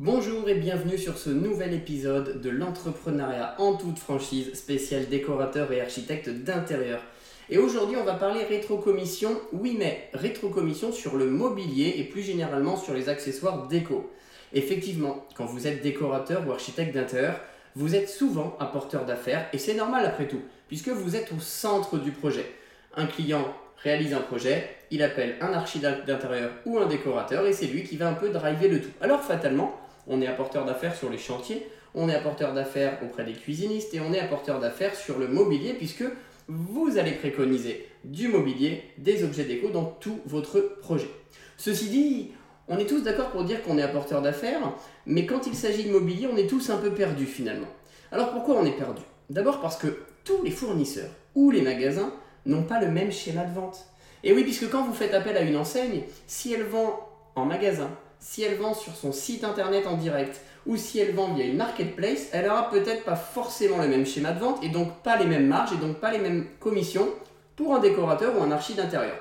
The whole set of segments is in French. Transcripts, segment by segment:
Bonjour et bienvenue sur ce nouvel épisode de l'entrepreneuriat en toute franchise spécial décorateur et architecte d'intérieur. Et aujourd'hui, on va parler rétrocommission, oui mais rétrocommission sur le mobilier et plus généralement sur les accessoires déco. Effectivement, quand vous êtes décorateur ou architecte d'intérieur, vous êtes souvent un porteur d'affaires et c'est normal après tout, puisque vous êtes au centre du projet. Un client réalise un projet, il appelle un architecte d'intérieur ou un décorateur et c'est lui qui va un peu driver le tout. Alors fatalement, on est apporteur d'affaires sur les chantiers, on est apporteur d'affaires auprès des cuisinistes et on est apporteur d'affaires sur le mobilier puisque vous allez préconiser du mobilier, des objets déco dans tout votre projet. Ceci dit, on est tous d'accord pour dire qu'on est apporteur d'affaires, mais quand il s'agit de mobilier, on est tous un peu perdus finalement. Alors pourquoi on est perdu? D'abord parce que tous les fournisseurs ou les magasins n'ont pas le même schéma de vente. Et oui, puisque quand vous faites appel à une enseigne, si elle vend en magasin, si elle vend sur son site internet en direct, ou si elle vend via une marketplace, elle aura peut-être pas forcément le même schéma de vente et donc pas les mêmes marges et donc pas les mêmes commissions pour un décorateur ou un archi d'intérieur.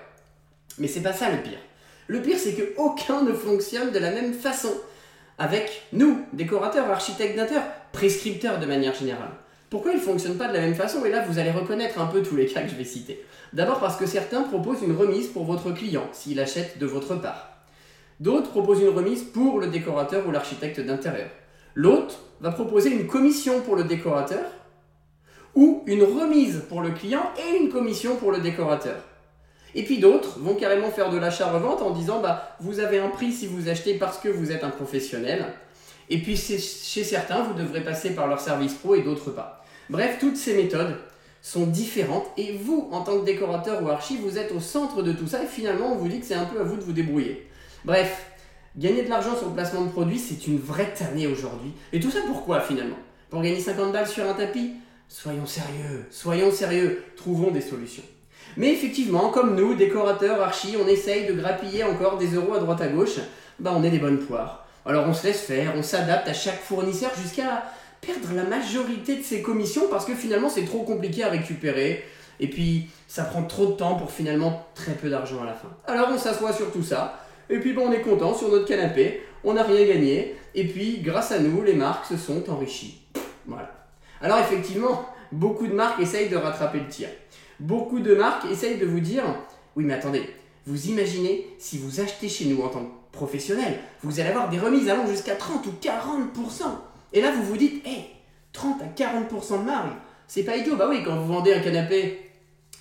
Mais c'est pas ça le pire. Le pire, c'est que aucun ne fonctionne de la même façon. Avec nous, décorateurs, architectes d'intérieur, prescripteurs de manière générale. Pourquoi ils ne fonctionnent pas de la même façon? Et là, vous allez reconnaître un peu tous les cas que je vais citer. D'abord parce que certains proposent une remise pour votre client s'il achète de votre part. D'autres proposent une remise pour le décorateur ou l'architecte d'intérieur. L'autre va proposer une commission pour le décorateur ou une remise pour le client et une commission pour le décorateur. Et puis d'autres vont carrément faire de l'achat-revente en disant bah, vous avez un prix si vous achetez parce que vous êtes un professionnel. Et puis chez certains, vous devrez passer par leur service pro et d'autres pas. Bref, toutes ces méthodes sont différentes et vous, en tant que décorateur ou archi, vous êtes au centre de tout ça et finalement on vous dit que c'est un peu à vous de vous débrouiller. Bref, gagner de l'argent sur le placement de produits, c'est une vraie tannée aujourd'hui. Et tout ça pourquoi finalement? Pour gagner 50 balles sur un tapis? Soyons sérieux, soyons sérieux, trouvons des solutions. Mais effectivement, comme nous, décorateurs, archi, on essaye de grappiller encore des euros à droite à gauche, bah on est des bonnes poires. Alors on se laisse faire, on s'adapte à chaque fournisseur jusqu'à perdre la majorité de ses commissions parce que finalement c'est trop compliqué à récupérer. Et puis ça prend trop de temps pour finalement très peu d'argent à la fin. Alors on s'assoit sur tout ça, et puis bon, on est content sur notre canapé, on n'a rien gagné, et puis grâce à nous, les marques se sont enrichies. Voilà. Alors effectivement, beaucoup de marques essayent de rattraper le tir. Beaucoup de marques essayent de vous dire, oui mais attendez, vous imaginez si vous achetez chez nous en tant que professionnel, vous allez avoir des remises allant jusqu'à 30 ou 40%. Et là vous vous dites, hé, 30 à 40% de marge, c'est pas idiot. Bah oui, quand vous vendez un canapé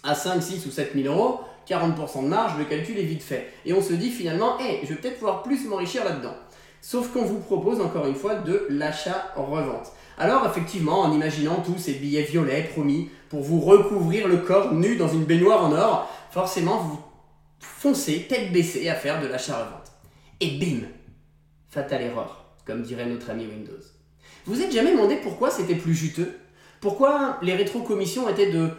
à 5, 6 ou 7 000 euros, 40% de marge, le calcul est vite fait. Et on se dit finalement, hé, je vais peut-être pouvoir plus m'enrichir là-dedans. Sauf qu'on vous propose encore une fois de l'achat-revente. Alors effectivement, en imaginant tous ces billets violets promis pour vous recouvrir le corps nu dans une baignoire en or, forcément vous foncez tête baissée à faire de l'achat-revente. Et bim Fatale erreur, comme dirait notre ami Windows. Vous êtes jamais demandé pourquoi c'était plus juteux? Pourquoi les rétro-commissions étaient de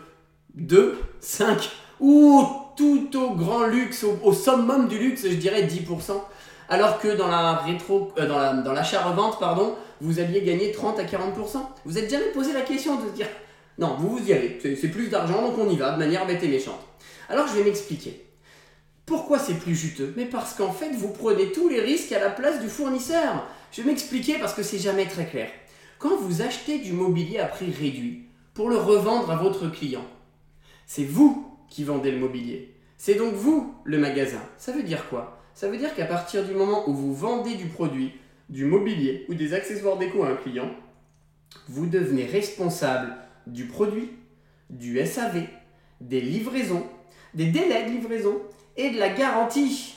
2, 5 ou tout au grand luxe, au, summum du luxe, je dirais 10%, alors que dans la rétro, euh, dans l'achat-revente, pardon, vous alliez gagner 30 à 40%. Vous êtes jamais posé la question de dire non, vous vous y allez, c'est plus d'argent, donc on y va de manière bête et méchante. Alors je vais m'expliquer. Pourquoi c'est plus juteux? Mais parce qu'en fait, vous prenez tous les risques à la place du fournisseur. Je vais m'expliquer parce que c'est jamais très clair. Quand vous achetez du mobilier à prix réduit pour le revendre à votre client, c'est vous qui vendez le mobilier. C'est donc vous le magasin. Ça veut dire quoi? Ça veut dire qu'à partir du moment où vous vendez du produit, du mobilier ou des accessoires déco à un client, vous devenez responsable du produit, du SAV, des livraisons, des délais de livraison et de la garantie.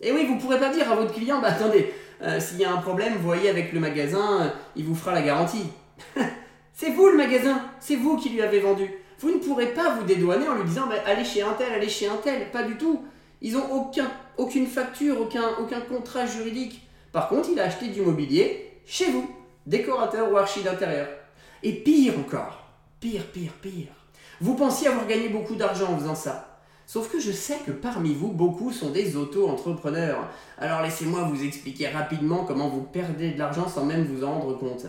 Et oui, vous ne pourrez pas dire à votre client, bah attendez, euh, s'il y a un problème, voyez avec le magasin, euh, il vous fera la garantie. c'est vous le magasin, c'est vous qui lui avez vendu. Vous ne pourrez pas vous dédouaner en lui disant bah, allez chez un tel, allez chez un tel. Pas du tout. Ils n'ont aucun, aucune facture, aucun, aucun contrat juridique. Par contre, il a acheté du mobilier chez vous, décorateur ou archi d'intérieur. Et pire encore, pire, pire, pire. Vous pensiez avoir gagné beaucoup d'argent en faisant ça. Sauf que je sais que parmi vous, beaucoup sont des auto-entrepreneurs. Alors laissez-moi vous expliquer rapidement comment vous perdez de l'argent sans même vous en rendre compte.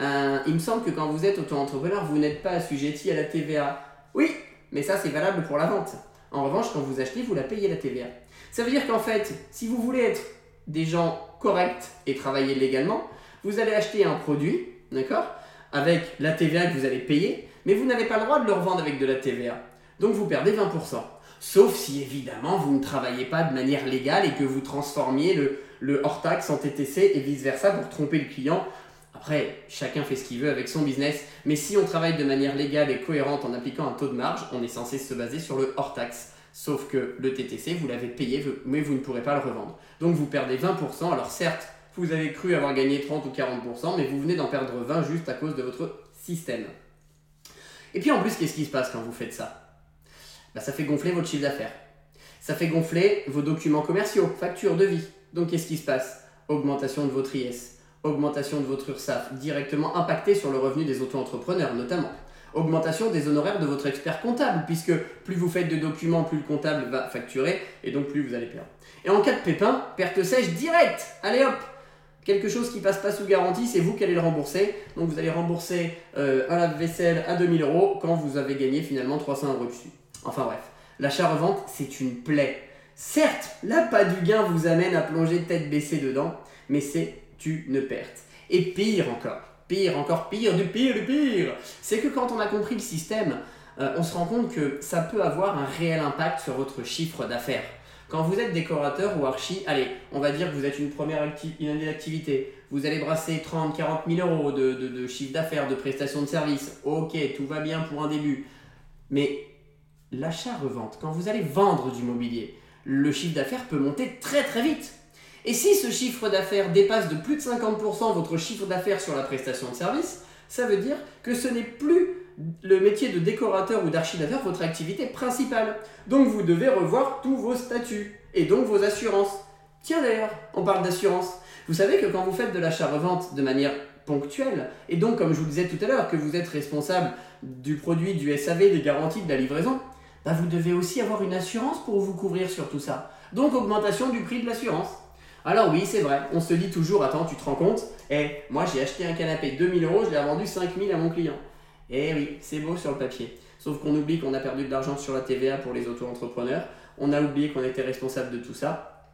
Euh, il me semble que quand vous êtes auto-entrepreneur, vous n'êtes pas assujetti à la TVA. Oui, mais ça c'est valable pour la vente. En revanche, quand vous achetez, vous la payez la TVA. Ça veut dire qu'en fait, si vous voulez être des gens correct et travailler légalement, vous allez acheter un produit, d'accord, avec la TVA que vous allez payer, mais vous n'avez pas le droit de le revendre avec de la TVA. Donc vous perdez 20%. Sauf si évidemment vous ne travaillez pas de manière légale et que vous transformiez le, le hors-taxe en TTC et vice-versa pour tromper le client. Après, chacun fait ce qu'il veut avec son business, mais si on travaille de manière légale et cohérente en appliquant un taux de marge, on est censé se baser sur le hors-taxe. Sauf que le TTC, vous l'avez payé, mais vous ne pourrez pas le revendre. Donc vous perdez 20%. Alors certes, vous avez cru avoir gagné 30 ou 40%, mais vous venez d'en perdre 20 juste à cause de votre système. Et puis en plus, qu'est-ce qui se passe quand vous faites ça? Bah, Ça fait gonfler votre chiffre d'affaires. Ça fait gonfler vos documents commerciaux, factures de vie. Donc qu'est-ce qui se passe? Augmentation de votre IS, augmentation de votre URSAF, directement impacté sur le revenu des auto-entrepreneurs notamment. Augmentation des honoraires de votre expert comptable, puisque plus vous faites de documents, plus le comptable va facturer, et donc plus vous allez perdre. Et en cas de pépin, perte sèche directe Allez hop quelque chose qui passe pas sous garantie, c'est vous qui allez le rembourser. Donc vous allez rembourser euh, un lave-vaisselle à 2000 euros quand vous avez gagné finalement 300 euros dessus. Enfin bref, l'achat-revente, c'est une plaie. Certes, l'appât du gain vous amène à plonger tête baissée dedans, mais c'est une perte. Et pire encore, pire encore, pire, du pire, du pire, c'est que quand on a compris le système, euh, on se rend compte que ça peut avoir un réel impact sur votre chiffre d'affaires. Quand vous êtes décorateur ou archi, allez, on va dire que vous êtes une première année d'activité, vous allez brasser 30, 40 000 euros de, de chiffre d'affaires, de prestations de services. Ok, tout va bien pour un début. Mais l'achat-revente, quand vous allez vendre du mobilier, le chiffre d'affaires peut monter très très vite. Et si ce chiffre d'affaires dépasse de plus de 50% votre chiffre d'affaires sur la prestation de service, ça veut dire que ce n'est plus le métier de décorateur ou d'archivateur votre activité principale. Donc vous devez revoir tous vos statuts et donc vos assurances. Tiens d'ailleurs, on parle d'assurance. Vous savez que quand vous faites de l'achat-revente de manière ponctuelle, et donc comme je vous disais tout à l'heure, que vous êtes responsable du produit, du SAV, des garanties de la livraison, bah vous devez aussi avoir une assurance pour vous couvrir sur tout ça. Donc augmentation du prix de l'assurance. Alors oui, c'est vrai, on se dit toujours, attends, tu te rends compte? Eh, moi j'ai acheté un canapé 2000 euros, je l'ai vendu 5000 à mon client. Eh oui, c'est beau sur le papier. Sauf qu'on oublie qu'on a perdu de l'argent sur la TVA pour les auto-entrepreneurs, on a oublié qu'on était responsable de tout ça,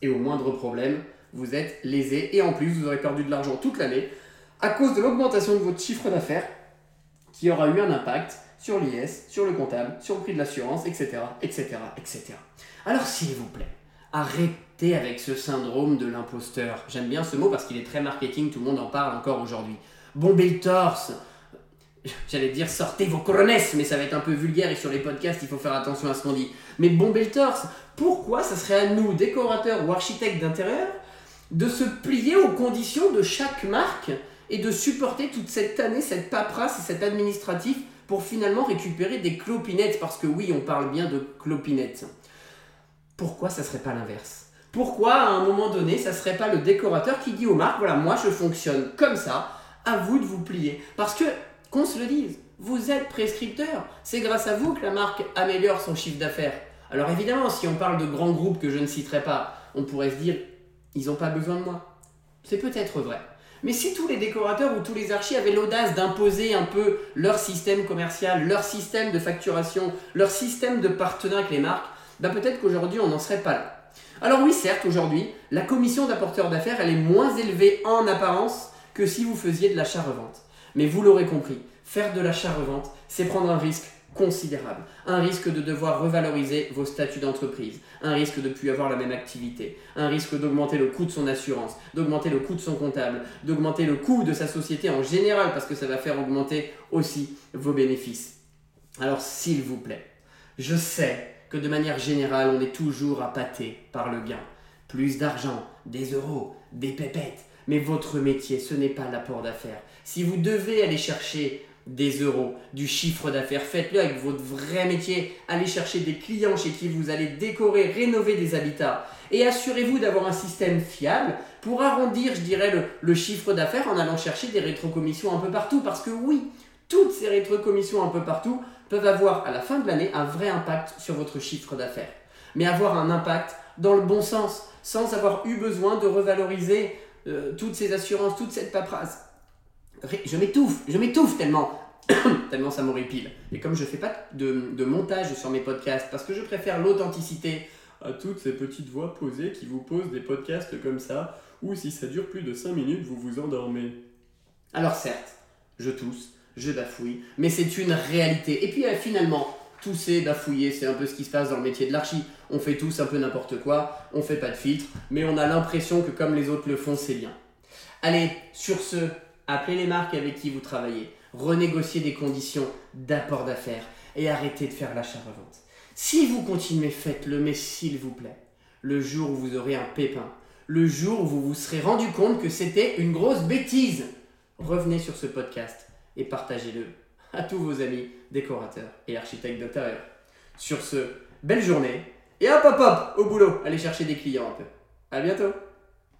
et au moindre problème, vous êtes lésé, et en plus, vous aurez perdu de l'argent toute l'année à cause de l'augmentation de votre chiffre d'affaires qui aura eu un impact sur l'IS, sur le comptable, sur le prix de l'assurance, etc., etc., etc. Alors s'il vous plaît, arrêtez avec ce syndrome de l'imposteur. J'aime bien ce mot parce qu'il est très marketing, tout le monde en parle encore aujourd'hui. Bomber le torse, j'allais dire sortez vos coronesses, mais ça va être un peu vulgaire et sur les podcasts il faut faire attention à ce qu'on dit. Mais bomber le torse, pourquoi ça serait à nous, décorateurs ou architectes d'intérieur, de se plier aux conditions de chaque marque et de supporter toute cette année, cette paperasse et cet administratif pour finalement récupérer des clopinettes, parce que oui, on parle bien de clopinettes. Pourquoi ça serait pas l'inverse? Pourquoi à un moment donné, ça serait pas le décorateur qui dit aux marques, voilà, moi je fonctionne comme ça, à vous de vous plier? Parce que, qu'on se le dise, vous êtes prescripteur, c'est grâce à vous que la marque améliore son chiffre d'affaires. Alors évidemment, si on parle de grands groupes que je ne citerai pas, on pourrait se dire, ils n'ont pas besoin de moi. C'est peut-être vrai. Mais si tous les décorateurs ou tous les archis avaient l'audace d'imposer un peu leur système commercial, leur système de facturation, leur système de partenariat avec les marques, bah peut-être qu'aujourd'hui on n'en serait pas là. Alors oui, certes, aujourd'hui, la commission d'apporteur d'affaires, elle est moins élevée en apparence que si vous faisiez de l'achat-revente. Mais vous l'aurez compris, faire de l'achat-revente, c'est prendre un risque considérable. Un risque de devoir revaloriser vos statuts d'entreprise, un risque de ne plus avoir la même activité, un risque d'augmenter le coût de son assurance, d'augmenter le coût de son comptable, d'augmenter le coût de sa société en général parce que ça va faire augmenter aussi vos bénéfices. Alors s'il vous plaît, je sais que de manière générale on est toujours appâté par le gain. Plus d'argent, des euros, des pépettes. Mais votre métier, ce n'est pas l'apport d'affaires. Si vous devez aller chercher des euros, du chiffre d'affaires. Faites-le avec votre vrai métier. Allez chercher des clients chez qui vous allez décorer, rénover des habitats. Et assurez-vous d'avoir un système fiable pour arrondir, je dirais, le, chiffre d'affaires en allant chercher des rétrocommissions un peu partout. Parce que oui, toutes ces rétrocommissions un peu partout peuvent avoir à la fin de l'année un vrai impact sur votre chiffre d'affaires. Mais avoir un impact dans le bon sens, sans avoir eu besoin de revaloriser euh, toutes ces assurances, toute cette paperasse je m'étouffe, je m'étouffe tellement, tellement ça m'horripile. Et comme je fais pas de, montage sur mes podcasts, parce que je préfère l'authenticité à toutes ces petites voix posées qui vous posent des podcasts comme ça, ou si ça dure plus de 5 minutes, vous vous endormez. Alors certes, je tousse, je bafouille, mais c'est une réalité. Et puis euh, finalement, tousser, bafouiller, c'est un peu ce qui se passe dans le métier de l'archi. On fait tous un peu n'importe quoi, on fait pas de filtre, mais on a l'impression que comme les autres le font, c'est bien. Allez, sur ce, appelez les marques avec qui vous travaillez, renégociez des conditions d'apport d'affaires et arrêtez de faire l'achat-revente. Si vous continuez, faites-le, mais s'il vous plaît, le jour où vous aurez un pépin, le jour où vous vous serez rendu compte que c'était une grosse bêtise, revenez sur ce podcast et partagez-le à tous vos amis décorateurs et architectes d'intérieur. Sur ce, belle journée et hop hop hop au boulot, allez chercher des clients un peu. À bientôt